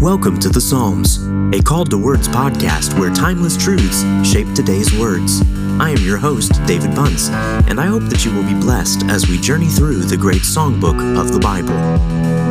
Welcome to the Psalms, a Called to Words podcast where timeless truths shape today's words. I am your host, David Bunce, and I hope that you will be blessed as we journey through the great songbook of the Bible.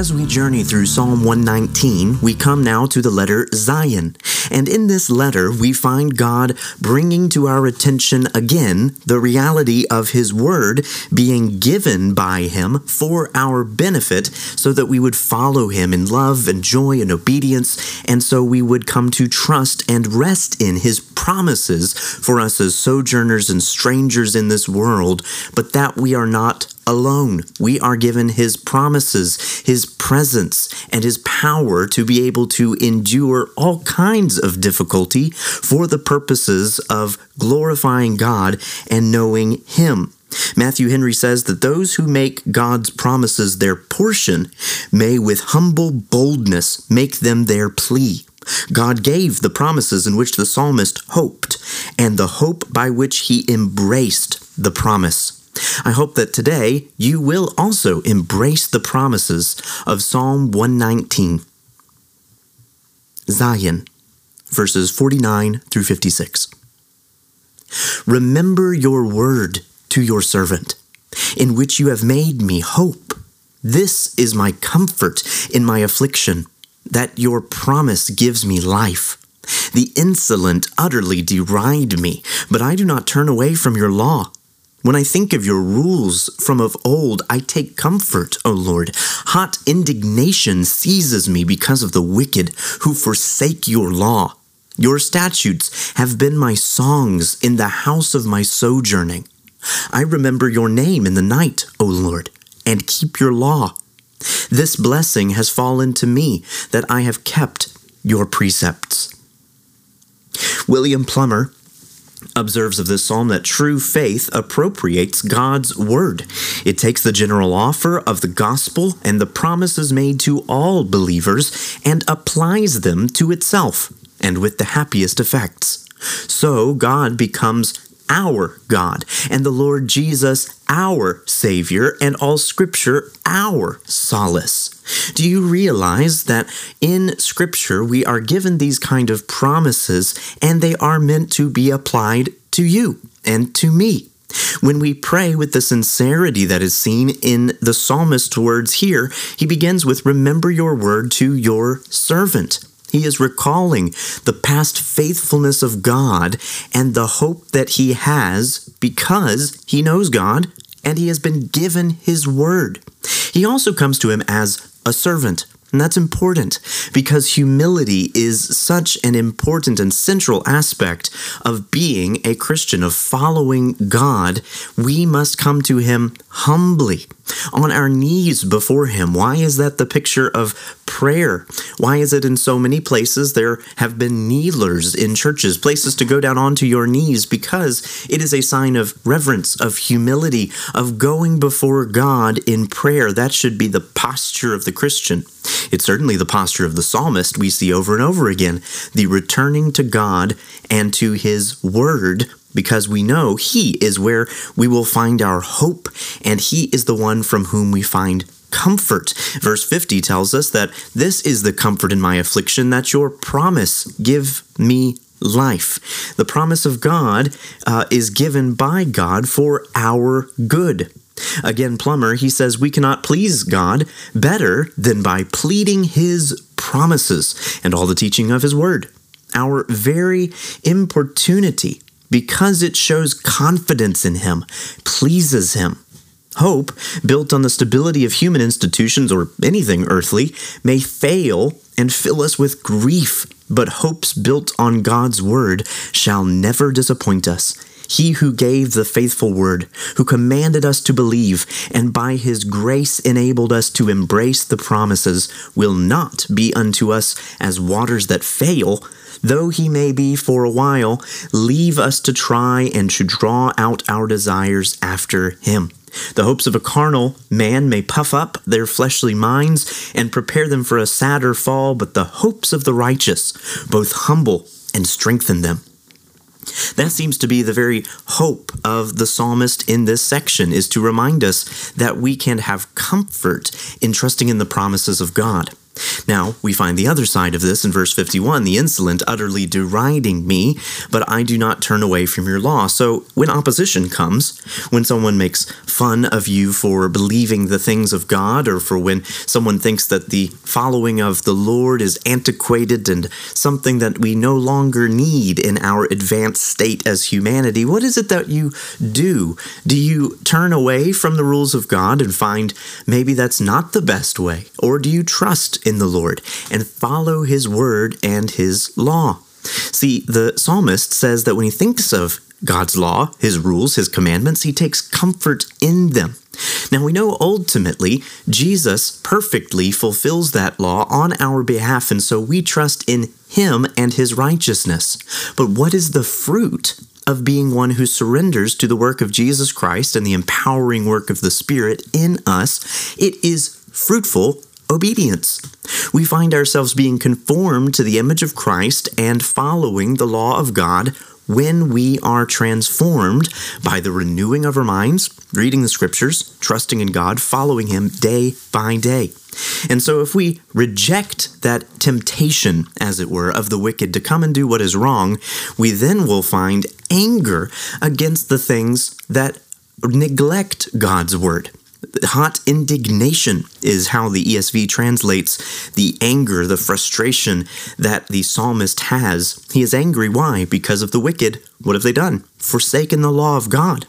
As we journey through Psalm 119, we come now to the letter Zayin. And in this letter, we find God bringing to our attention again the reality of His Word being given by Him for our benefit so that we would follow Him in love and joy and obedience, and so we would come to trust and rest in His promises for us as sojourners and strangers in this world, but that we are not alone. We are given His promises, His presence, and His power to be able to endure all kinds of difficulty for the purposes of glorifying God and knowing Him. Matthew Henry says that those who make God's promises their portion may with humble boldness make them their plea. God gave the promises in which the psalmist hoped, and the hope by which he embraced the promise. I hope that today you will also embrace the promises of Psalm 119. Zayin, verses 49 through 56. Remember your word to your servant, in which you have made me hope. This is my comfort in my affliction, that your promise gives me life. The insolent utterly deride me, but I do not turn away from your law. When I think of your rules from of old, I take comfort, O Lord. Hot indignation seizes me because of the wicked who forsake your law. Your statutes have been my songs in the house of my sojourning. I remember your name in the night, O Lord, and keep your law. This blessing has fallen to me that I have kept your precepts. William Plumer observes of this psalm that true faith appropriates God's word. It takes the general offer of the gospel and the promises made to all believers and applies them to itself, and with the happiest effects. So God becomes our God, and the Lord Jesus our Savior, and all Scripture our solace. Do you realize that in Scripture we are given these kind of promises, and they are meant to be applied to you and to me? When we pray with the sincerity that is seen in the psalmist's words here, he begins with, Remember your word to your servant. He is recalling the past faithfulness of God and the hope that he has because he knows God and he has been given his word. He also comes to him as a servant. And that's important because humility is such an important and central aspect of being a Christian, of following God. We must come to Him humbly, on our knees before Him. Why is that the picture of prayer? Why is it in so many places there have been kneelers in churches, places to go down onto your knees? Because it is a sign of reverence, of humility, of going before God in prayer. That should be the posture of the Christian. It's certainly the posture of the psalmist we see over and over again the returning to God and to His Word, because we know He is where we will find our hope, and He is the one from whom we find comfort. Verse 50 tells us that this is the comfort in my affliction, that your promise give me life. The promise of God uh, is given by God for our good. Again, Plumer, he says we cannot please God better than by pleading his promises and all the teaching of his word. Our very importunity, because it shows confidence in him, pleases him. Hope, built on the stability of human institutions or anything earthly, may fail and fill us with grief, but hopes built on God's word shall never disappoint us. He who gave the faithful word, who commanded us to believe, and by his grace enabled us to embrace the promises, will not be unto us as waters that fail, though he may be for a while, leave us to try and to draw out our desires after him. The hopes of a carnal man may puff up their fleshly minds and prepare them for a sadder fall, but the hopes of the righteous both humble and strengthen them. That seems to be the very hope of the psalmist in this section is to remind us that we can have comfort in trusting in the promises of God. Now, we find the other side of this in verse 51 the insolent utterly deriding me, but I do not turn away from your law. So, when opposition comes, when someone makes fun of you for believing the things of God, or for when someone thinks that the following of the Lord is antiquated and something that we no longer need in our advanced state as humanity, what is it that you do? Do you turn away from the rules of God and find maybe that's not the best way? Or do you trust in the Lord and follow his word and his law. See, the psalmist says that when he thinks of God's law, his rules, his commandments, he takes comfort in them. Now we know ultimately Jesus perfectly fulfills that law on our behalf, and so we trust in him and his righteousness. But what is the fruit of being one who surrenders to the work of Jesus Christ and the empowering work of the Spirit in us? It is fruitful obedience. We find ourselves being conformed to the image of Christ and following the law of God when we are transformed by the renewing of our minds, reading the scriptures, trusting in God, following Him day by day. And so, if we reject that temptation, as it were, of the wicked to come and do what is wrong, we then will find anger against the things that neglect God's word. Hot indignation is how the ESV translates the anger, the frustration that the psalmist has. He is angry. Why? Because of the wicked. What have they done? Forsaken the law of God.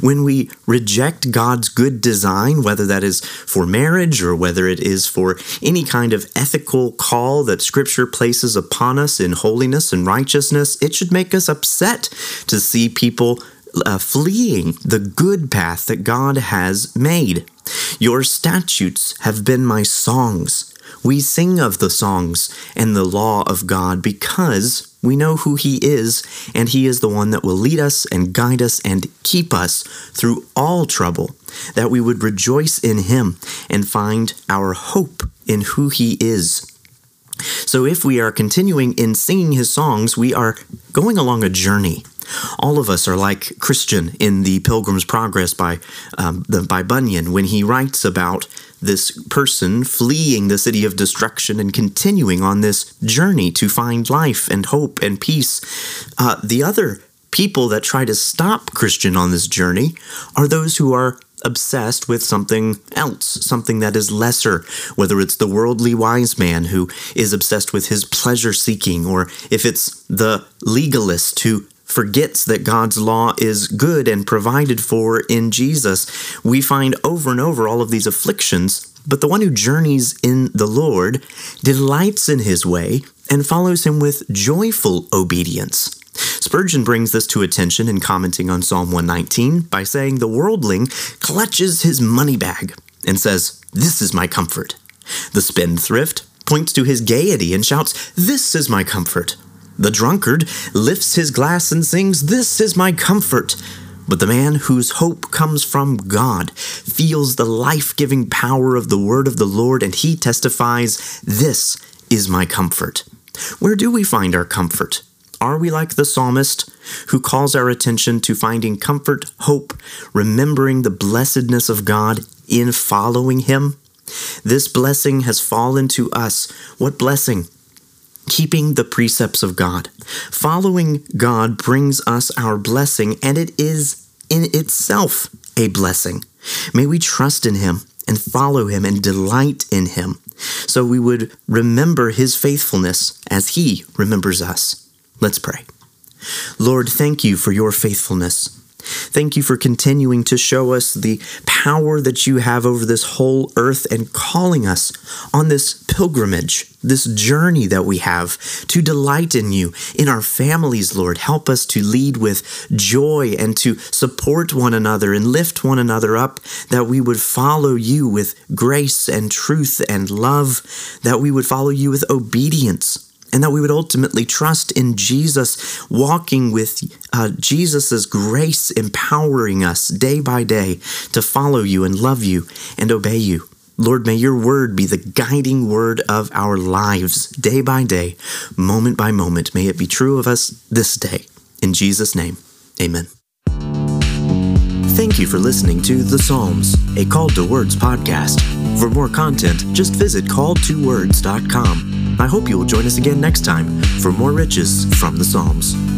When we reject God's good design, whether that is for marriage or whether it is for any kind of ethical call that Scripture places upon us in holiness and righteousness, it should make us upset to see people uh, fleeing the good path that God has made. Your statutes have been my songs. We sing of the songs and the law of God because we know who He is, and He is the one that will lead us and guide us and keep us through all trouble, that we would rejoice in Him and find our hope in who He is. So, if we are continuing in singing His songs, we are going along a journey. All of us are like Christian in the Pilgrim's Progress by um, the, by Bunyan when he writes about this person fleeing the city of destruction and continuing on this journey to find life and hope and peace. Uh, the other people that try to stop Christian on this journey are those who are obsessed with something else, something that is lesser, whether it's the worldly wise man who is obsessed with his pleasure seeking, or if it's the legalist who forgets that God's law is good and provided for in Jesus. We find over and over all of these afflictions, but the one who journeys in the Lord delights in his way and follows him with joyful obedience. Spurgeon brings this to attention in commenting on Psalm 119 by saying the worldling clutches his money bag and says, This is my comfort. The spendthrift points to his gaiety and shouts, This is my comfort. The drunkard lifts his glass and sings, This is my comfort. But the man whose hope comes from God feels the life giving power of the word of the Lord, and he testifies, This is my comfort. Where do we find our comfort? Are we like the psalmist who calls our attention to finding comfort, hope, remembering the blessedness of God in following him? This blessing has fallen to us. What blessing? Keeping the precepts of God. Following God brings us our blessing, and it is in itself a blessing. May we trust in Him and follow Him and delight in Him, so we would remember His faithfulness as He remembers us. Let's pray. Lord, thank you for your faithfulness. Thank you for continuing to show us the power that you have over this whole earth and calling us on this pilgrimage, this journey that we have to delight in you, in our families, Lord. Help us to lead with joy and to support one another and lift one another up, that we would follow you with grace and truth and love, that we would follow you with obedience and that we would ultimately trust in Jesus, walking with uh, Jesus' grace, empowering us day by day to follow you and love you and obey you. Lord, may your word be the guiding word of our lives day by day, moment by moment. May it be true of us this day. In Jesus' name, amen. Thank you for listening to The Psalms, a Called to Words podcast. For more content, just visit calledtowords.com. I hope you will join us again next time for more riches from the Psalms.